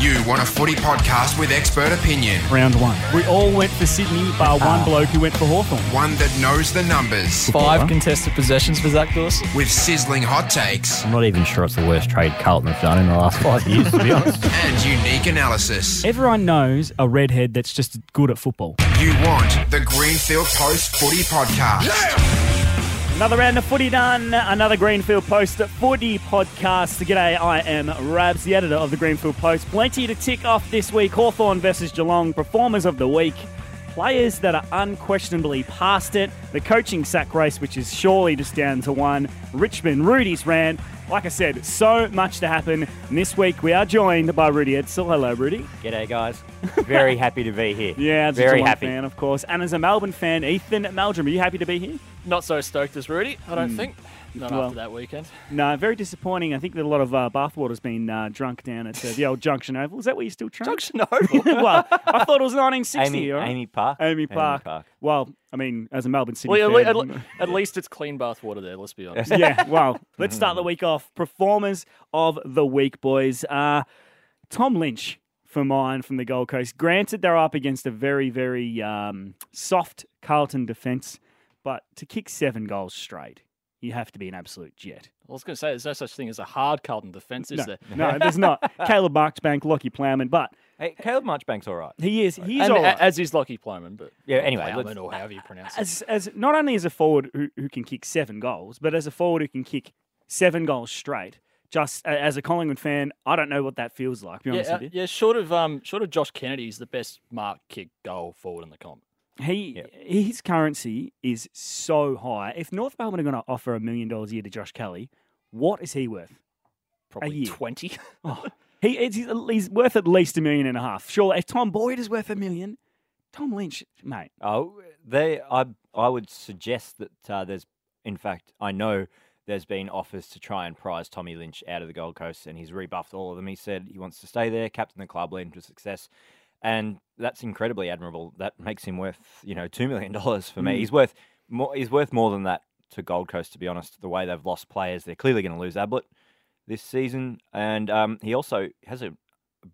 You want a footy podcast with expert opinion. round one. We all went for Sydney, bar ah. one bloke who went for Hawthorn. One that knows the numbers. Five contested possessions for Zach Dawson. With sizzling hot takes I'm not even sure it's the worst trade Carlton have done in the last five years, to be honest. and unique analysis. Everyone knows a redhead that's just good at football. You want the Greenfield Post Footy Podcast. Another round of footy done. Another Greenfield Post footy podcast. G'day, I am Rabs, the editor of the Greenfield Post. Plenty to tick off this week. Hawthorn versus Geelong, performers of the week. Players that are unquestionably past it. The coaching sack race, which is surely just down to one. Richmond, Rudy's rant. Like I said, so much to happen. And this week we are joined by Rudy Edsel. Hello, Rudy. G'day, guys. Very happy to be here. Yeah, as very Geelong happy. fan, of course. And as a Melbourne fan, Ethan Meldrum, are you happy to be here? Not so stoked as Rudy, I don't think. Not Well- after that weekend. No, very disappointing. I think that a lot of uh, bathwater's been uh, drunk down at uh, the old Junction Oval. Is that where you still drunk? Junction Oval. well, I thought it was 1960. Amy, all right? AAMI Park. AAMI Park. Well, I mean, as a Melbourne City well, at, fan, at, le- at least it's clean bath water there, let's be honest. yeah. Well, let's start the week off. Performers of the week, boys. Uh, Tom Lynch for mine from the Gold Coast. Granted, they're up against a very, very um, soft Carlton defence, but to kick seven goals straight, you have to be an absolute jet. I was going to say, there's no such thing as a hard Carlton defence, is no, there? no, there's not. Caleb Marchbank, Lachie Plowman, but Hey, Caleb Marchbank's all right. he is. He's and, all right. As is Lachie Plowman, but Yeah, anyway, Plowman or however you pronounce it. as as not only as a forward who, who can kick seven goals, but as a forward who can kick seven goals straight. Just a- as a Collingwood fan, I don't know what that feels like. Be honest Yeah, uh, with you, yeah, short of um, short of Josh Kennedy, is the best mark kick goal forward in the comp. He his currency is so high. If North Melbourne are going to offer a million dollars a year to Josh Kelly, what is he worth? Probably twenty. Oh, he he's, he's worth at least a million and a half. Sure, if Tom Boyd is worth a million, Tom Lynch, mate. Oh, they. I. I would suggest that uh, there's. In fact, I know there's been offers to try and prize Tommy Lynch out of the Gold Coast, and he's rebuffed all of them. He said he wants to stay there, captain the club, lead him to success, and that's incredibly admirable. That makes him worth, you know, two million dollars for me. Mm. He's worth more. He's worth more than that to Gold Coast, to be honest. The way they've lost players, they're clearly going to lose Ablett this season, and um, he also has a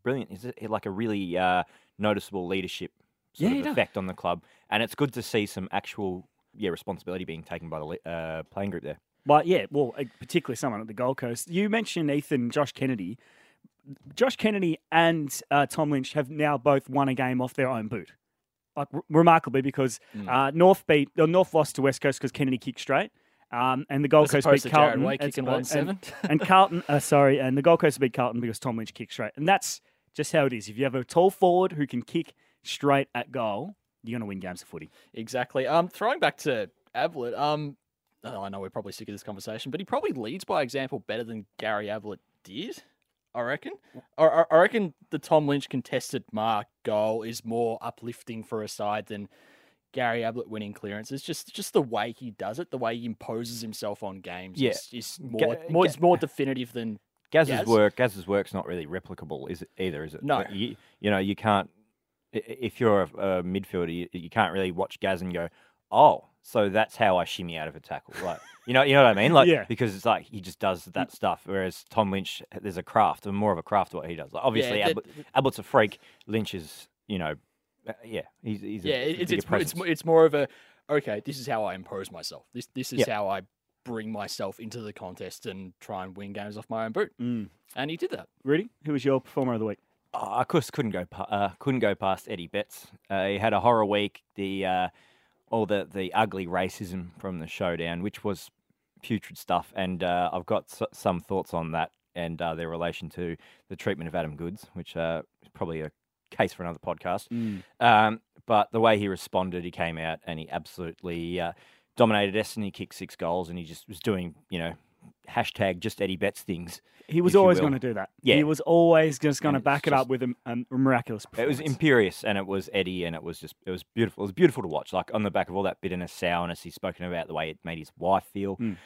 brilliant, is it like a really uh, noticeable leadership sort Yeah, of does. effect on the club, and it's good to see some actual yeah responsibility being taken by the uh, playing group there. But yeah, well, uh, particularly someone at the Gold Coast. You mentioned Ethan, Josh Kennedy. Josh Kennedy and uh, Tom Lynch have now both won a game off their own boot, like r- remarkably because Mm. uh, North beat or North lost to West Coast because Kennedy kicked straight, um, and the Gold As Coast beat to Carlton. Uh, and- and Carlton, uh, sorry, and the Gold Coast beat Carlton because Tom Lynch kicked straight, and that's just how it is. If you have a tall forward who can kick straight at goal, you're going to win games of footy. Exactly. Um, throwing back to Ablett, um, oh, I know we're probably sick of this conversation, but he probably leads by example better than Gary Ablett did. I reckon. I, I- reckon the Tom Lynch contested mark goal is more uplifting for a side than Gary Ablett winning clearances. Just just the way he does it, the way he imposes himself on games, Yeah. is, is more, Ga- more, Ga- more definitive than Gaz's Gaz? work, Gaz's work's not really replicable, is it either? Is it? No. You, you know, you can't. If you're a, a midfielder, you, you can't really watch Gaz and go, "Oh, so that's how I shimmy out of a tackle." Like, you know, you know what I mean? Like, Yeah. because it's like he just does that stuff. Whereas Tom Lynch, there's a craft, and more of a craft what he does. Like, obviously, that- Ablett, Ablett's a freak. Lynch is, you know, uh, yeah, he's, he's yeah, it- it's it's, more- it's it's more of a okay. This is how I impose myself. This this is Yeah. how I bring myself into the contest and try and win games off my own boot. Mm. And he did that. Rudy, who was your performer of the week? Oh, I just couldn't go. Uh, couldn't go past Eddie Betts. Uh, he had a horror week. The uh, all the the ugly racism from the showdown, which was putrid stuff, and uh, I've got s- some thoughts on that and uh, their relation to the treatment of Adam Goodes, which uh, is probably a case for another podcast. Um, but the way he responded, he came out and he absolutely uh, dominated and he kicked six goals, and he just was doing, you know, hashtag just Eddie Betts things. He was always going to do that. Yeah. He was always just going to And it's back it up with a, a miraculous It was imperious, and it was Eddie, and it was just it was beautiful. It was beautiful to watch. Like on the back of all that bitterness, sourness, he's spoken about the way it made his wife feel. Mm.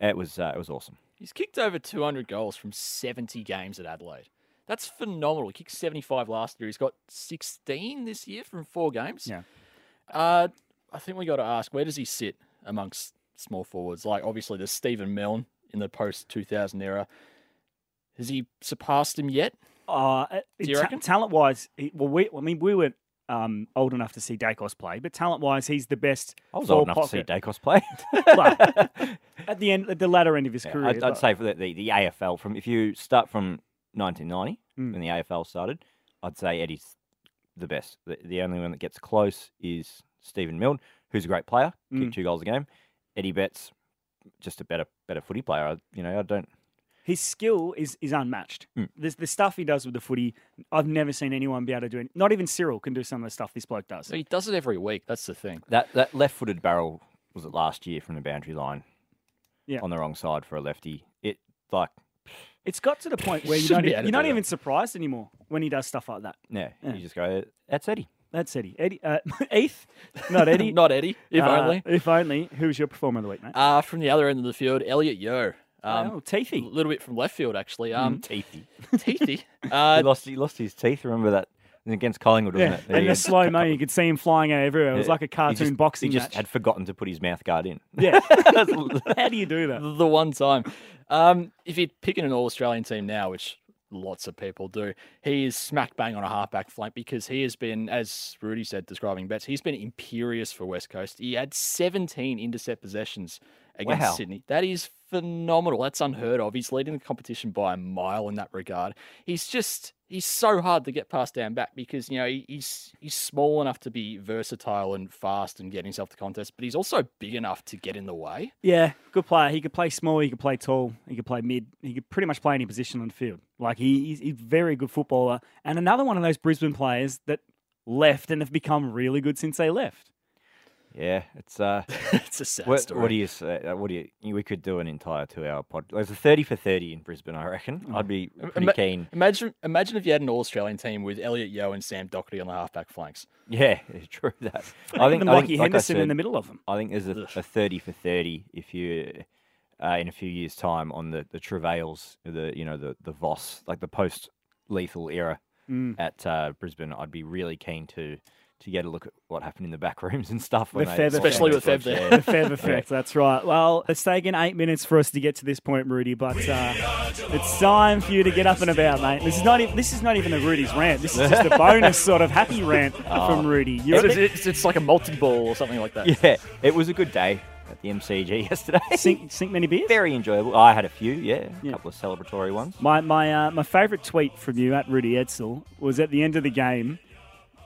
It was uh, it was awesome. He's kicked over 200 goals from 70 games at Adelaide. That's phenomenal. He kicked 75 last year. He's got 16 this year from four games. Yeah. Uh, I think we got to ask where does he sit amongst small forwards? Like obviously there's Stephen Milne in the post 2000 era. Has he surpassed him yet? Uh, Do you reckon? talent wise, well, we, I mean, we were um, old enough to see Daicos play, but talent wise, he's the best. I was old enough to see Daicos play. At the end, at the latter end of his Yeah, career. I'd, I'd say for the, the, the AFL, from if you start from 1990 Mm. when the AFL started, I'd say Eddie's the best. The, the only one that gets close is Stephen Milne, who's a great player, Mm. kicked two goals a game. Eddie Betts, just a better better footy player. I, you know, I don't. his skill is is unmatched. Mm. There's the stuff he does with the footy. I've never seen anyone be able to do it. Not even Cyril can do some of the stuff this bloke does. He does it every week. That's the thing. That that left-footed barrel was it last year from the boundary line, Yeah. on the wrong side for a lefty. It like It's got to the point where you Shouldn't don't, be able to you're not even surprised anymore when he does stuff like that. yeah, Yeah. you just go that's Eddie. That's Eddie. Eddie, uh, Eith, not Eddie. Not Eddie, if Uh, only. If only. Who's your performer of the week, mate? Uh, from the other end of the field, Elliot Yeo. Um, oh, a little bit from left field, actually. Um, Teethy. Teethy. he Uh, lost he lost his teeth. Remember that against Collingwood, wasn't Yeah, it? and He the had- slow mo, you could see him flying out everywhere. It was Yeah. like a He cartoon just- boxing He just match. had forgotten to put his mouth guard in. Yeah. How do you do that? the one time. Um, if you're picking an All Australian team now, which lots of people do, he is smack bang on a halfback flank because he has been, as Rudy said, describing Betts, he's been imperious for West Coast. He had 17 intercept possessions against Wow. Sydney. That is phenomenal. That's unheard of. He's leading the competition by a mile in that regard. He's just he's so hard to get past down back because you know he, he's he's small enough to be versatile and fast and get himself to contest, but he's also big enough to get in the way. Yeah, good player. He could play small, he could play tall, he could play mid. He could pretty much play any position on the field. Like he, he's, he's a very good footballer. And another one of those Brisbane players that left and have become really good since they left. Yeah, it's uh. it's a sad What, story. what do you say? uh, What do you? We could do an entire two-hour pod. There's a thirty for thirty in Brisbane, I reckon. I'd be pretty Ima- keen. Imagine, imagine if you had an All-Australian team with Elliot Yeo and Sam Docherty on the halfback flanks. Yeah, true that. I think Even I Lachie think, like I Henderson in the middle of them. I think there's a, a thirty for thirty if you. Uh, in a few years' time, on the the travails, the you know the the Voss, like the post lethal era Mm. at uh, Brisbane, I'd be really keen to to get a look at what happened in the back rooms and stuff. When The they, Especially with Fev there. The Fev effect, that's right. Well, it's taken eight minutes for us to get to this point, Rudy, but uh, it's time for you to get up and about, mate. This is not even, this is not even a Rudy's rant. This is just a bonus sort of happy rant from Rudy. You're It's, it's, it's like a multi-ball or something like that. Yeah, it was a good day at the MCG yesterday. sink, sink many beers? Very enjoyable. I had a few, yeah, a Yeah. couple of celebratory ones. My my uh, my favourite tweet from you at Rudy Edsel was at the end of the game.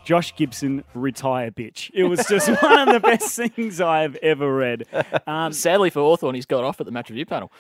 Josh Gibson, retire, bitch. It was just one of the best things I have ever read. Um, Sadly for Hawthorn, he's got off at the match review panel.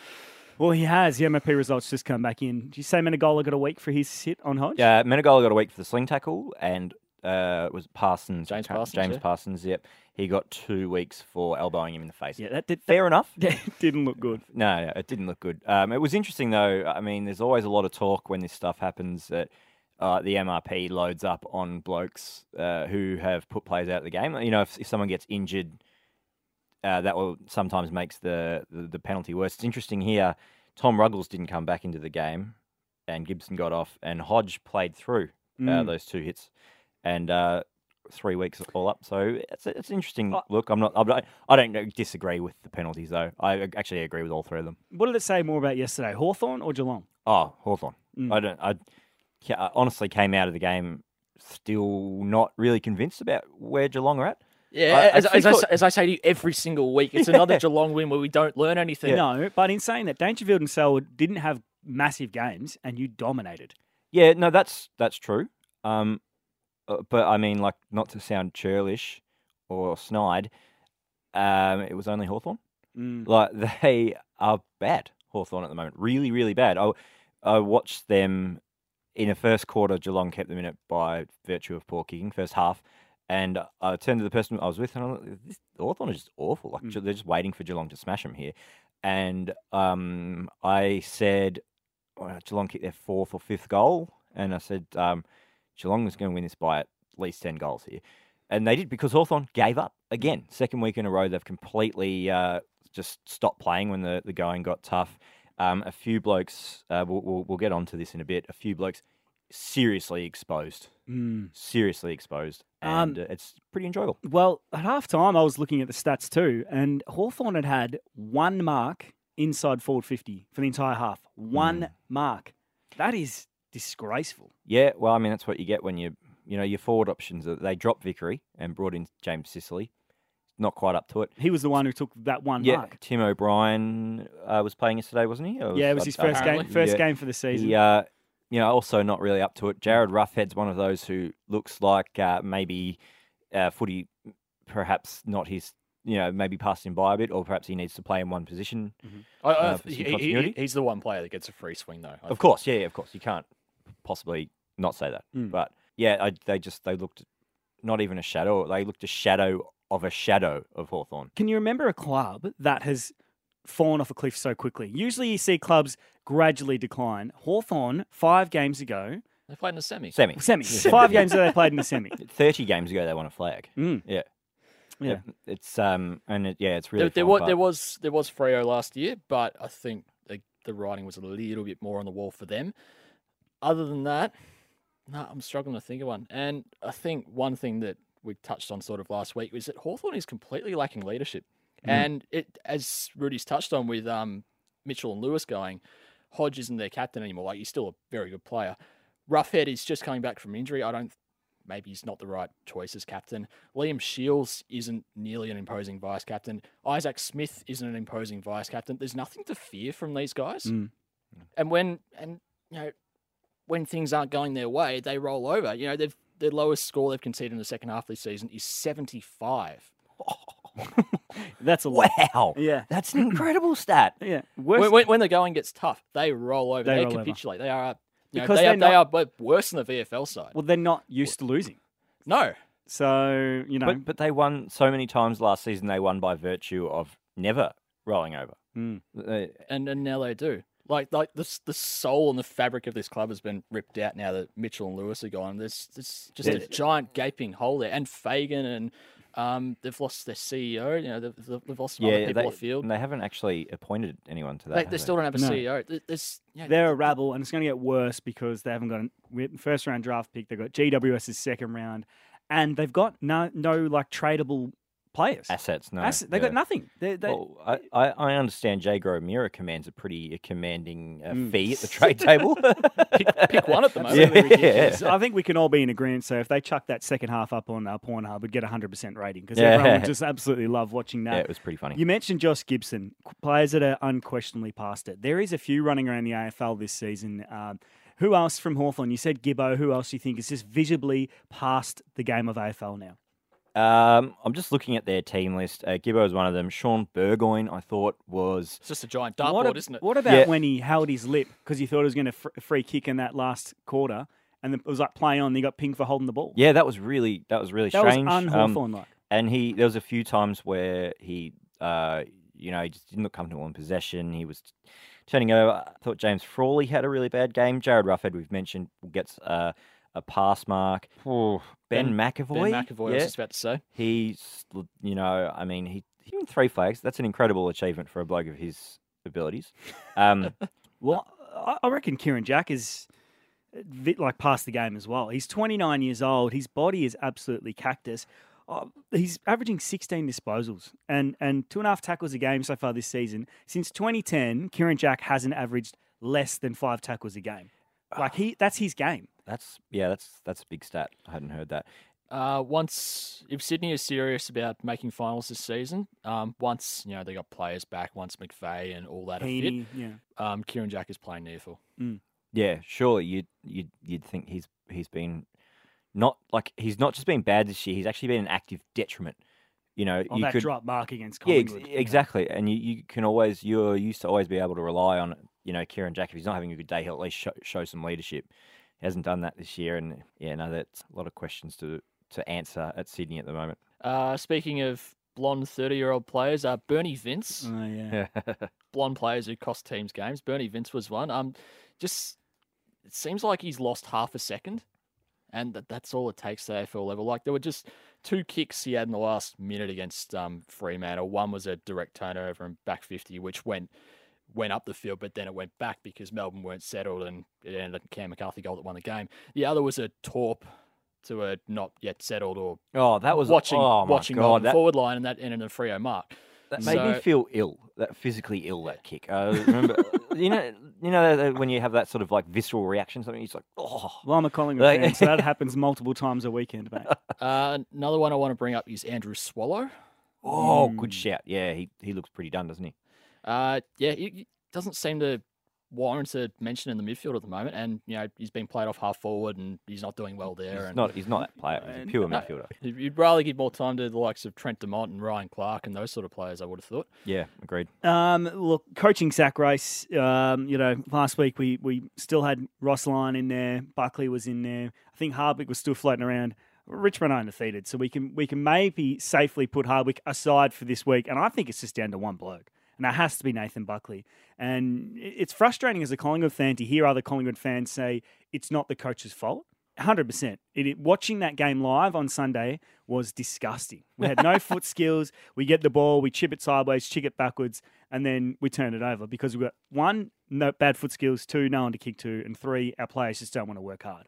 well, he has. The MOP results just come back in. Did you say Menegola got a week for his sit on Hodge? Yeah, Menegola got a week for the sling tackle, and uh, was Parsons, James Parsons, James yeah. Parsons. Yep, he got two weeks for elbowing him in the face. Yeah, that did, Fair enough. that didn't look good. No, no, it didn't look good. Um, it was interesting though. I mean, there's always a lot of talk when this stuff happens that uh, the MRP loads up on blokes uh, who have put players out of the game. You know, if, if someone gets injured, uh, that will sometimes makes the, the the penalty worse. It's interesting here. Tom Ruggles didn't come back into the game, and Gibson got off, and Hodge played through uh, Mm. those two hits, and. Uh, Three weeks all up, so it's it's an interesting look. I'm not, I'm not, I don't disagree with the penalties though. I actually agree with all three of them. What did it say more about yesterday, Hawthorn or Geelong? Oh, Hawthorn. Mm. I don't. I honestly came out of the game still not really convinced about where Geelong are at. Yeah, I- I as, as, I, as I say to you every single week, it's another Geelong win where we don't learn anything. No, but in saying that, Dangerfield and Selwood didn't have massive games, and you dominated. Yeah, no, that's that's true. Um, uh, but I mean, like, not to sound churlish or snide, um, it was only Hawthorn. Mm. Like they are bad, Hawthorn at the moment. Really, really bad. I I watched them in the first quarter. Geelong kept them in it by virtue of poor kicking, first half. And I turned to the person I was with, and I'm like, this Hawthorn is just awful. Like Mm. they're just waiting for Geelong to smash them here. And um, I said, well, Geelong kicked their fourth or fifth goal, and I said um, Geelong is going to win this by at least ten goals here. And they did because Hawthorn gave up again. Second week in a row, they've completely uh, just stopped playing when the, the going got tough. Um, a few blokes, uh, we'll, we'll, we'll get onto this in a bit, a few blokes seriously exposed. Mm. Seriously exposed. Um, And uh, it's pretty enjoyable. Well, at half time, I was looking at the stats too, and Hawthorn had had one mark inside forward 50 for the entire half. One Mm. mark. That is disgraceful. Yeah, well, I mean that's what you get when you you know your forward options. They dropped Vickery and brought in James Sicily. Not quite up to it. He was the one who took that one Yeah, mark. Tim O'Brien uh, was playing yesterday, wasn't he? Or Yeah, it was his I- first game. First Yeah. game for the season. He, uh, you know, also not really up to it. Jarryd Roughead's one of those who looks like uh, maybe uh, footy, perhaps not his. You know, maybe passed him by a bit, or perhaps he needs to play in one position. I, I, Uh, for he- he- he's the one player that gets a free swing, though. I Of course, yeah, yeah, of course, you can't possibly not say that. Mm. But yeah, I, they just they looked not even a shadow. They looked a shadow of a shadow of Hawthorn. Can you remember a club that has fallen off a cliff so quickly? Usually you see clubs gradually decline. Hawthorn, five games ago, They played in the semi. Semi. semi. five games ago they played in the semi. Thirty games ago, they won a flag. Mm. Yeah, Yeah. It's um, and it, yeah, it's really there, there, was, apart. there was there was Freo last year, but I think the, the writing was a little bit more on the wall for them. Other than that, no, I'm struggling to think of one. And I think one thing that we touched on sort of last week was that Hawthorn is completely lacking leadership. And it, as Rudy's touched on with um, Mitchell and Lewis going, Hodge isn't their captain anymore. Like he's still a very good player. Roughead is just coming back from injury. I don't. Maybe he's not the right choice as captain. Liam Shiels isn't nearly an imposing vice captain. Isaac Smith isn't an imposing vice captain. There's nothing to fear from these guys. Mm. And when and you know when things aren't going their way, they roll over. You know they've their lowest score they've conceded in the second half of this season is 75. That's a lot. wow. Yeah. That's an incredible stat. Yeah. Worse, When, when, when the going gets tough, they roll over. They They, roll over. capitulate. They are. You know, Because they, they're are, they are worse than the VFL side. well, they're not used to losing. No, So, you know. But but they won so many times last season. They won by virtue of never rolling over. Mm. Uh, and, and now they do. Like like the the soul and the fabric of this club has been ripped out now that Mitchell and Lewis are gone. There's, there's just a giant gaping hole there. And Fagan and um, they've lost their CEO. You know, they've, they've lost some other yeah, people they, field, and they haven't actually appointed anyone to that. They, they still don't have a No. CEO. There's, you know, They're a rabble, and it's going to get worse because they haven't got a first round draft pick. They've got GWS's second round, and they've got no no like tradable players. assets. No, Asset- they've yeah. got nothing. They, they, Well, I, I, I understand Jaeger O'Meara commands a pretty uh, commanding uh, Mm. fee at the trade table. pick, pick one at the moment. Yeah. ridiculous. I think we can all be in agreement. So if they chuck that second half up on uh, Pornhub, we'd get a hundred percent rating because Yeah. everyone would just absolutely love watching that. yeah, it was pretty funny. You mentioned Josh Gibson, players that are unquestionably past it. There is a few running around the AFL this season. Um, who else from Hawthorn? You said Gibbo. Who else do you think is just visibly past the game of AFL now? Um, I'm just looking at their team list. Uh, Gibbo is one of them. Shaun Burgoyne, I thought was It's just a giant what, dartboard, ab- isn't it? what about Yeah. when he held his lip because he thought he was going to fr- free kick in that last quarter, and it was like play on. And he got pinged for holding the ball. yeah, that was really that was really that strange. Um, un-Hawthorn like. and he there was a few times where he uh you know he just didn't look comfortable in possession he was turning over i thought james frawley had a really bad game Jarryd Roughead we've mentioned gets uh, a pass mark oh, ben, Ben- McEvoy Ben McEvoy, I was just about to say. he's you know i mean he he won three flags that's an incredible achievement for a bloke of his abilities um Well, I- I reckon Kieran Jack is a bit like past the game as well. He's 29 years old. His body is absolutely cactus. Oh, he's averaging 16 disposals and, and two and a half tackles a game so far this season. Since 2010, Kieran Jack hasn't averaged less than five tackles a game. Like he, that's his game. That's yeah that's that's a big stat i hadn't heard that Uh, once if Sydney is serious about making finals this season, um, once you know they got players back, once McVeigh and all that are fit, yeah. um, Kieran Jack is playing near full. Yeah, surely you'd you'd you'd think he's he's been not like he's not just been bad this year. He's actually been an active detriment. You know, On you that could drop mark against yeah ex- Collingwood. exactly, and you, you can always you're used to always be able to rely on you know Kieran Jack. If he's not having a good day, he'll at least show, show some leadership. He hasn't done that this year, and yeah, no, that's a lot of questions to to answer at Sydney at the moment. Uh, speaking of blonde thirty-year-old players, uh, Bernie Vince, Oh, yeah. blonde players who cost teams games. Bernie Vince was one. Um, just it seems like he's lost half a second, and that, that's all it takes to AFL level. Like there were just two kicks he had in the last minute against um, Fremantle. One was a direct turnover and back fifty, which went went up the field, but then it went back because Melbourne weren't settled, and it ended up Cam McCarthy goal that won the game. The other was a torp to a not yet settled or oh, that was watching oh watching God, that, forward line, and that ended in a Freo mark. that made me feel ill. That physically ill. That kick. I remember you know, you know that when you have that sort of like visceral reaction, something it's like, oh, Well, I'm a Collingwood Like- fan, so that happens multiple times a weekend, mate. Uh, another one I want to bring up is Andrew Swallow. oh, Mm. good shout. Yeah, he he looks pretty done, doesn't he? Uh, yeah, he, he doesn't seem to warrant a mention in the midfield at the moment, and you know he's been played off half forward, and he's not doing well there. He's and not. He's not that player. He's a pure No. midfielder. You'd you'd rather give more time to the likes of Trent Dumont and Ryan Clarke and those sort of players. I would have thought. Yeah, agreed. Um, look, coaching sack race. Um, you know, last week we we still had Ross Lyon in there. Buckley was in there. I think Hardwick was still floating around. Richmond are undefeated, so we can we can maybe safely put Hardwick aside for this week. And I think it's just down to one bloke, and that has to be Nathan Buckley. And it's frustrating as a Collingwood fan to hear other Collingwood fans say it's not the coach's fault. Hundred percent. It, it- watching that game live on Sunday was disgusting. We had no foot skills. We get the ball, we chip it sideways, chick it backwards, and then we turn it over because we got one no bad foot skills, two no one to kick to, and three our players just don't want to work hard.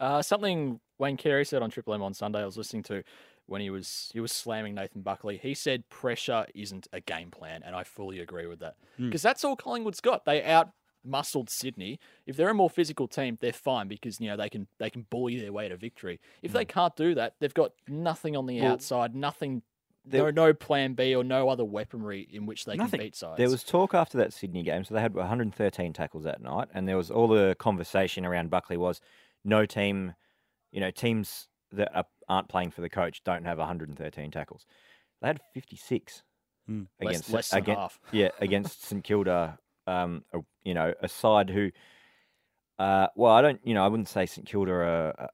Uh, something Wayne Carey said on Triple M on Sunday. I was listening to when he was he was slamming Nathan Buckley. He said pressure isn't a game plan, and I fully agree with that hmm. because that's all Collingwood's got. They out muscled Sydney. If they're a more physical team, they're fine because you know they can they can bully their way to victory. If they hmm. can't do that, they've got nothing on the Well, outside, nothing. there- are no plan B or no other weaponry in which they Nothing. can beat sides. There was talk after that Sydney game, so they had 113 tackles that night, and there was all the conversation around Buckley was no team, you know, teams that are, aren't playing for the coach don't have 113 tackles. They had 56 Hmm. Less- against less than against- half. Yeah, against St Kilda, um, a, you know, a side who, uh, well, I don't, you know, I wouldn't say St Kilda are.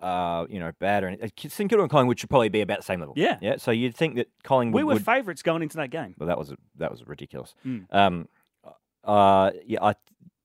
Uh, you know, bad or anything. St Kilda and Collingwood should probably be about the same level. Yeah. yeah. So you'd think that Collingwood We were would, favourites going into that game. well, that was that was ridiculous. Mm. Um, uh, yeah, I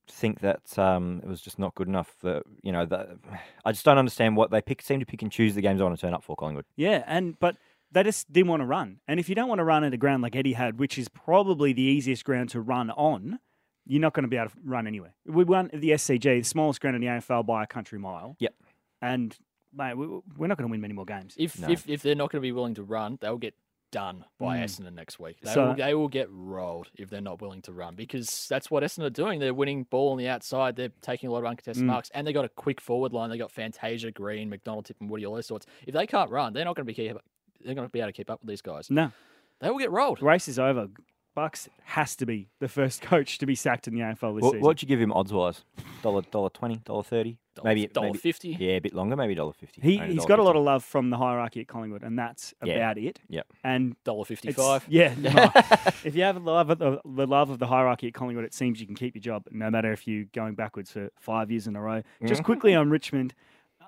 think that um, it was just not good enough. For, you know, the, I just don't understand what they pick. Seem to pick and choose the games they want to turn up for Collingwood. Yeah, and but they just didn't want to run. And if you don't want to run at a ground like Etihad, which is probably the easiest ground to run on, you're not going to be able to run anywhere. We won the SCG, the smallest ground in the AFL by a country mile. Yep. And mate, we, we're not going to win many more games. If No. if if they're not going to be willing to run, they'll get done by Mm. Essendon next week. They So- will they will get rolled if they're not willing to run because that's what Essendon are doing. They're winning ball on the outside. They're taking a lot of uncontested Mm. marks, and they got a quick forward line. They got Fantasia, Green, McDonald, Tip, and Woody, all those sorts. If they can't run, they're not going to be keep, they're going to be able to keep up with these guys. No, They will get rolled. race is over. Bucks has to be the first coach to be sacked in the AFL this What, season. what'd you give him odds wise? Dollar dollar twenty, dollar thirty, maybe dollar maybe- fifty. Yeah, a bit longer, maybe dollar fifty. he, Only he's got a lot of love from the hierarchy at Collingwood, and that's Yeah. about it. Yep. And Dollar It's- fifty-five. Yeah. no. if you have the love, of the, the love of the hierarchy at Collingwood, it seems you can keep your job, no matter if you're going backwards for five years in a row. Just mm-hmm. quickly on Richmond,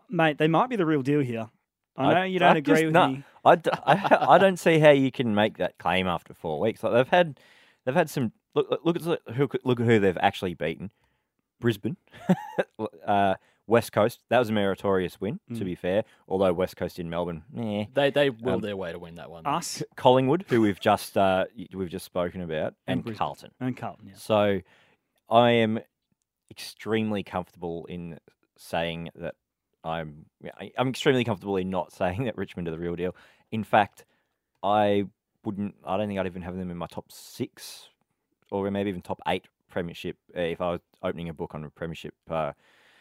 mate, they might be the real deal here. I know you don't agree just- with no, me. I, d- I, I don't see how you can make that claim after four weeks. Like they've had, they've had some. Look, look at who look at who they've actually beaten. Brisbane, uh, West Coast. That was a meritorious win, Mm. to be fair. Although West Coast in Melbourne, eh. They they will Um, their way to win that one. Us Collingwood, who we've just uh, we've just spoken about, And and, Carlton. and Carlton, yeah. So I am extremely comfortable in saying that I'm I- I'm extremely comfortable in not saying that Richmond are the real deal. In fact, I wouldn't I don't think I'd even have them in my top 6 or maybe even top 8 premiership uh, if I was opening a book on a premiership uh,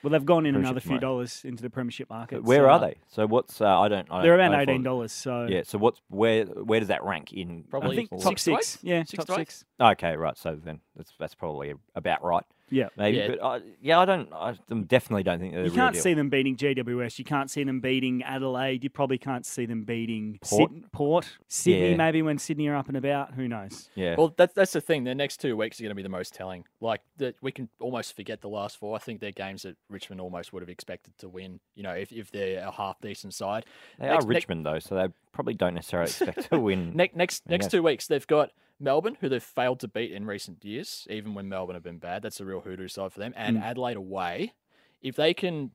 Well, they've gone in another few tomorrow. dollars into the premiership market. where so are they? So what's uh, I don't I They're don't- around I follow- eighteen dollars. So Yeah, so what's where where does that rank in Probably I think top to six. eight? Yeah, Six top to six. Okay, right. So then that's that's probably about right. Yeah. Maybe, Yeah. but I, yeah, I don't. I definitely don't think they're You real can't deal. see them beating GWS. You can't see them beating Adelaide. You probably can't see them beating Port? Syd- Port, Sydney. Yeah. Maybe when Sydney are up and about. Who knows? Yeah. Well, that's that's the thing. The next two weeks are going to be the most telling. Like that, we can almost forget the last four. I think they're games that Richmond almost would have expected to win. You know, if, if they're a half decent side. They Next- are next- Richmond though, so they probably don't necessarily expect to win. Next next next two weeks, they've got Melbourne, who they've failed to beat in recent years, even when Melbourne have been bad. That's a real hoodoo side for them. And Mm. Adelaide away. If they can,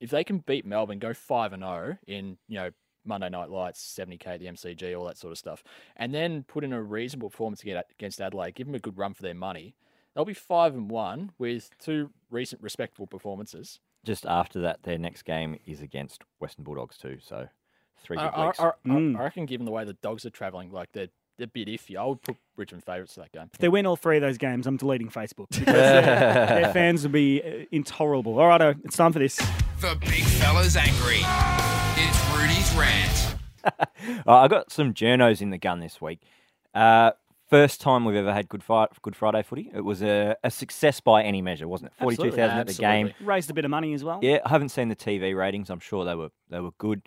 if they can beat Melbourne, go five and zero in you know Monday Night Lights, seventy k the MCG, all that sort of stuff, and then put in a reasonable performance against against Adelaide, give them a good run for their money. They'll be five and one with two recent respectable performances. Just after that, their next game is against Western Bulldogs too. So three I, good I, weeks. I- I- Mm. I reckon, given the way the dogs are travelling, like they're a bit iffy. I would put Richmond favourites to that game. If they win all three of those games, I'm deleting Facebook their, their fans would be uh, intolerable. All righto, it's time for this. The big fella's angry. It's Rudy's rant. Uh, I got some journos in the gun this week. Uh, first time we've ever had Good Friday, Good Friday footy. It was a, a success by any measure, wasn't it? Forty-two thousand at the game. Raised a bit of money as well. Yeah, I haven't seen the TV ratings. I'm sure they were they were good.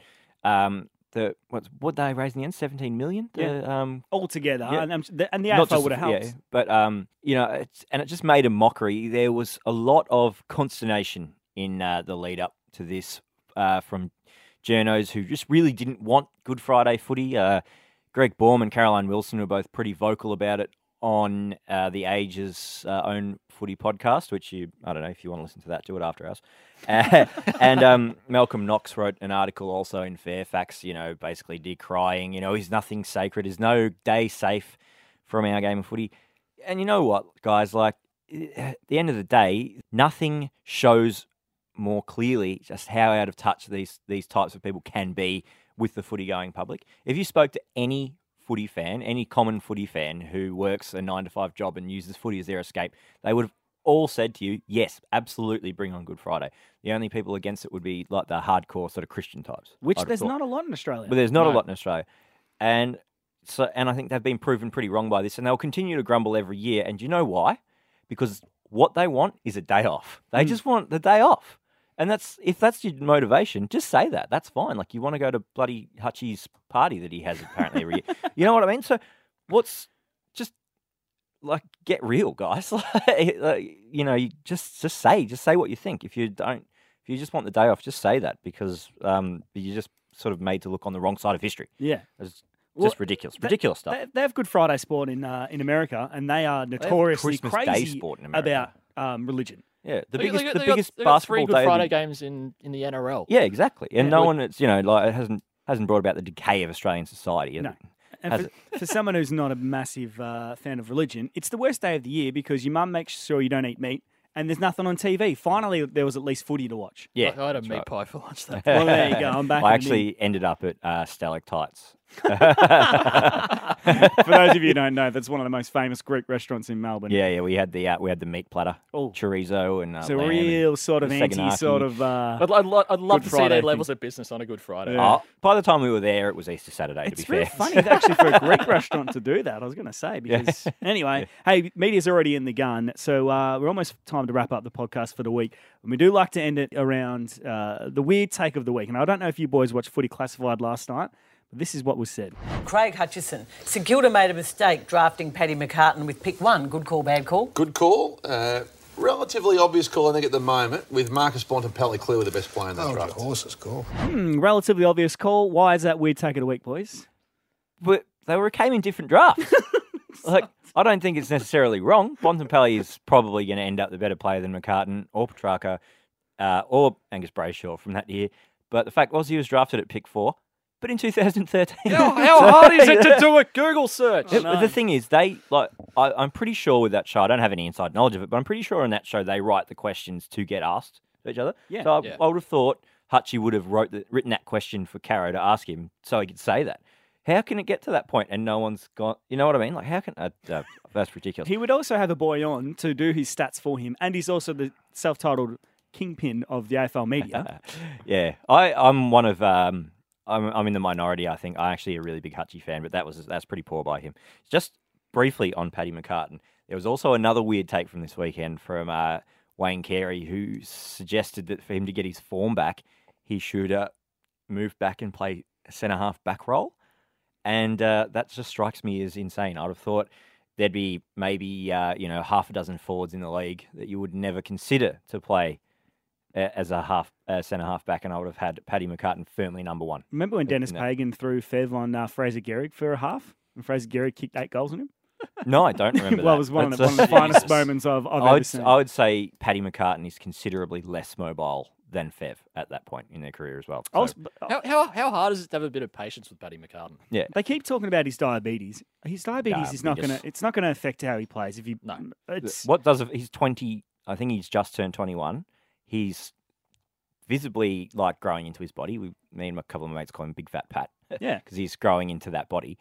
Um, the what what they raised in the end? Seventeen million. The, Yeah. Um, All together, Yeah. and, um, the, and the AFL would have helped. yeah, but um, you know, it's, and it just made a mockery. There was a lot of consternation in uh, the lead up to this uh, from journos who just really didn't want Good Friday footy. Uh, Greg Baum and Caroline Wilson were both pretty vocal about it on uh, the Ages uh, own footy podcast, which you I don't know if you want to listen to that, do it after us. Uh, and um, Malcolm Knox wrote an article also in Fairfax, you know, basically decrying, you know, is nothing sacred, is no day safe from our game of footy. And you know what, guys, like at the end of the day, nothing shows more clearly just how out of touch these these types of people can be with the footy going public. If you spoke to any footy fan, any common footy fan who works a nine to five job and uses footy as their escape, they would have all said to you, yes, absolutely bring on Good Friday. The only people against it would be like the hardcore sort of Christian types. Which there's not a lot in Australia. But there's not a lot in Australia. And so and I think they've been proven pretty wrong by this and they'll continue to grumble every year. And do you know why? Because what they want is a day off. They Hmm. just want the day off. And that's if that's your motivation, just say that. That's fine. Like you want to go to bloody Hutchie's party that he has apparently every year. You know what I mean? So what's just like get real, guys. like, you know, you just just say just say what you think. If you don't if you just want the day off, just say that because um, you're just sort of made to look on the wrong side of history. yeah. It's Well, just ridiculous, they- ridiculous stuff. They, they have Good Friday sport in uh, in America, and they are notoriously Day crazy sport in about um, religion. Yeah, the They- biggest, they got- the they got- biggest they got basketball three Good day. of the- Friday games in, in the NRL. Yeah, exactly. And Yeah, no would- one, it's you know, like it hasn't hasn't brought about the decay of Australian society. No. And for, for someone who's not a massive uh, fan of religion, it's the worst day of the year because your mum makes sure you don't eat meat, and there's nothing on TV. Finally, there was at least footy to watch. Yeah, I, I had a meat right. pie for lunch that Well, there you go. I'm back. I in the bin. actually ended up at uh, Stalactites. For those of you who don't know, that's one of the most famous Greek restaurants in Melbourne. Yeah, yeah, we had the uh, we had the meat platter, Oh. chorizo and uh, So lamb and- real sort of anti, Saganaki. sort of. Uh, I'd, I'd, lo- I'd love Good to see Friday their thing. levels of business on a Good Friday. Yeah. Oh, by the time we were there, it was Easter Saturday. it's to be really fair, funny actually for a Greek restaurant to do that. I was going to say because anyway, hey, media's already in the gun, so uh, we're almost time to wrap up the podcast for the week. And we do like to end it around uh, the weird take of the week. And I don't know if you boys watched Footy Classified last night, but this is what was said. Craig Hutchison. St Kilda made a mistake drafting Paddy McCartin with pick one. Good call, bad call. Good call. Uh, relatively obvious call, I think, at the moment, with Marcus Bontempelli clearly the best player in that Hold your draft. horses, call. Hmm, relatively obvious call. Why is that weird take of the week, boys? but they were came in different drafts. like I don't think it's necessarily wrong. Bontempelli is probably going to end up the better player than McCartin or Petracca uh, or Angus Brayshaw from that year. But the fact was he was drafted at pick four, but in 2013. How, how hard is it to do a Google search? Yeah, but the thing is, they like. I, I'm pretty sure with that show. I don't have any inside knowledge of it, but I'm pretty sure in that show they write the questions to get asked to each other. Yeah. So I, Yeah. I would have thought Hutchie would have wrote the, written that question for Caro to ask him, so he could say that. How can it get to that point and no one's got? You know what I mean? Like, how can? Uh, uh, that's ridiculous. He would also have a boy on to do his stats for him, and he's also the self-titled kingpin of the AFL media. yeah, I, I'm one of. Um, I'm, I'm in the minority. I think I'm actually a really big Hutchie fan, but that was that's pretty poor by him. Just briefly on Paddy McCartin, there was also another weird take from this weekend from uh, Wayne Carey, who suggested that for him to get his form back, he should uh, move back and play centre half back role, and uh, that just strikes me as insane. I'd have thought there'd be maybe uh, you know half a dozen forwards in the league that you would never consider to play as a half uh, centre half back, and I would have had Paddy McCartin firmly number one. Remember when Dennis Pagan threw Fev on uh, Fraser Gehrig for a half, and Fraser Gehrig kicked eight goals on him? No, I don't remember. well, that. it was one of, the, That's one of the finest moments I've, I've I ever would, seen. I would say Paddy McCartin is considerably less mobile than Fev at that point in their career as well. I was- How, how, how hard is it to have a bit of patience with Paddy McCartan? yeah, They keep talking about his diabetes. His diabetes is not going to. It's not going to affect how he plays. If you, No. it's what does he's twenty? I think he's just turned twenty-one. He's visibly like growing into his body. We, me and a couple of my mates call him Big Fat Pat. Yeah. because he's growing into that body.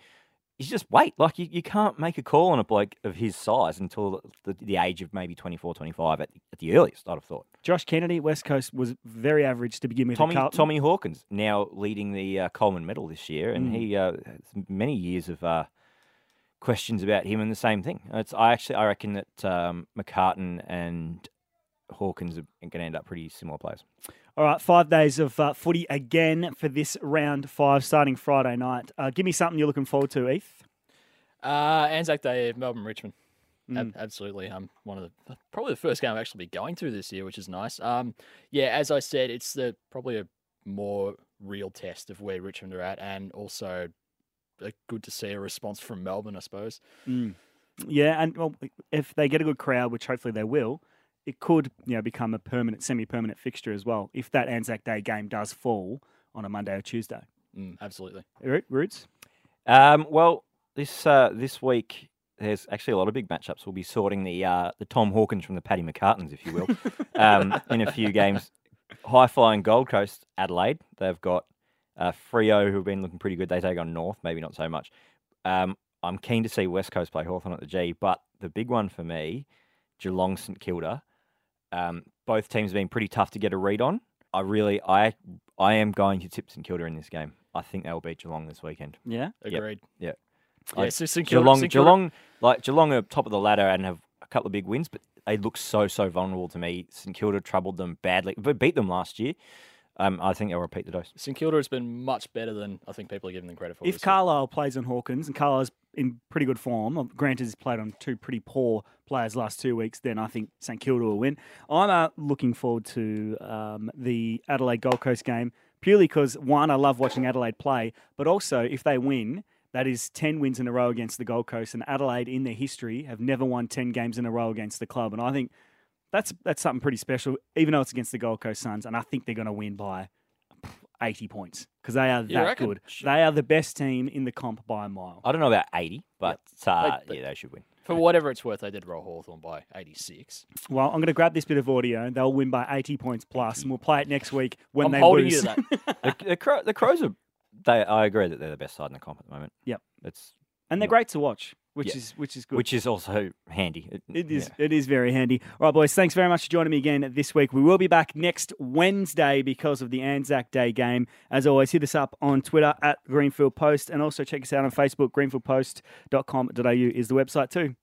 he's just wait. Like you, you can't make a call on a bloke of his size until the, the age of maybe 24, 25 at, at the earliest. I'd have thought. Josh Kennedy, West Coast, was very average to begin with. Tommy Tommy Hawkins now leading the uh, Coleman Medal this year, and Mm. he uh, has many years of uh, questions about him, and the same thing. It's I actually I reckon that um, McCartin and Hawkins are going to end up pretty similar players. All right, five days of uh, footy again for this round five, starting Friday night. Uh, give me something you're looking forward to, Eth. Uh, Anzac Day, Melbourne Richmond. Mm. Ab- absolutely. Um, one of the probably the first game I've actually be going to this year, which is nice. Um, yeah, as I said, it's the probably a more real test of where Richmond are at, and also uh, good to see a response from Melbourne, I suppose. Mm. Yeah, and well, if they get a good crowd, which hopefully they will, it could you know become a permanent, semi-permanent fixture as well. If that Anzac Day game does fall on a Monday or Tuesday, Mm, absolutely. Roots. Um, well, this uh, this week there's actually a lot of big matchups. We'll be sorting the uh, the Tom Hawkins from the Paddy McCartins, if you will, um, in a few games. High flying Gold Coast, Adelaide. They've got uh, Freo, who've been looking pretty good. They take on North, maybe not so much. Um, I'm keen to see West Coast play Hawthorn at the G, but the big one for me, Geelong St Kilda. Um, both teams have been pretty tough to get a read on. I really, I, I am going to tip St Kilda in this game. I think they'll beat Geelong this weekend. Yeah. Yep. Agreed. Yeah. Yeah, I- so St Kilda, Geelong, St Kilda- Geelong, like Geelong are top of the ladder and have a couple of big wins, but they look so so vulnerable to me. St Kilda troubled them badly, but beat them last year. Um, I think they'll repeat the dose. St Kilda has been much better than I think people are giving them credit for. If this year. Carlisle plays on Hawkins and Carlisle's in pretty good form, uh, granted he's played on two pretty poor players last two weeks, then I think St Kilda will win. I'm uh, looking forward to um, the Adelaide Gold Coast game purely because one, I love watching Adelaide play, but also if they win, that is 10 wins in a row against the Gold Coast. And Adelaide, in their history, have never won 10 games in a row against the club. And I think that's that's something pretty special, even though it's against the Gold Coast Suns. And I think they're going to win by 80 points because they are that reckon? good. They are the best team in the comp by a mile. I don't know about eighty, but uh, They- they- yeah, they should win. for whatever it's worth, they did roll Hawthorn by 86. Well, I'm going to grab this bit of audio. They'll win by 80 points plus, and we'll play it next week when I'm they holding lose. you to that. the, the, Crow, the Crows are. They, I agree that they're the best side in the comp at the moment. Yep. It's and they're great to watch, which Yeah. is which is good. which is also handy. It is. yeah. It is very handy. All right, boys. Thanks very much for joining me again this week. We will be back next Wednesday because of the Anzac Day game. As always, hit us up on Twitter at Greenfield Post, and also check us out on Facebook. Greenfieldpost.com.au is the website too.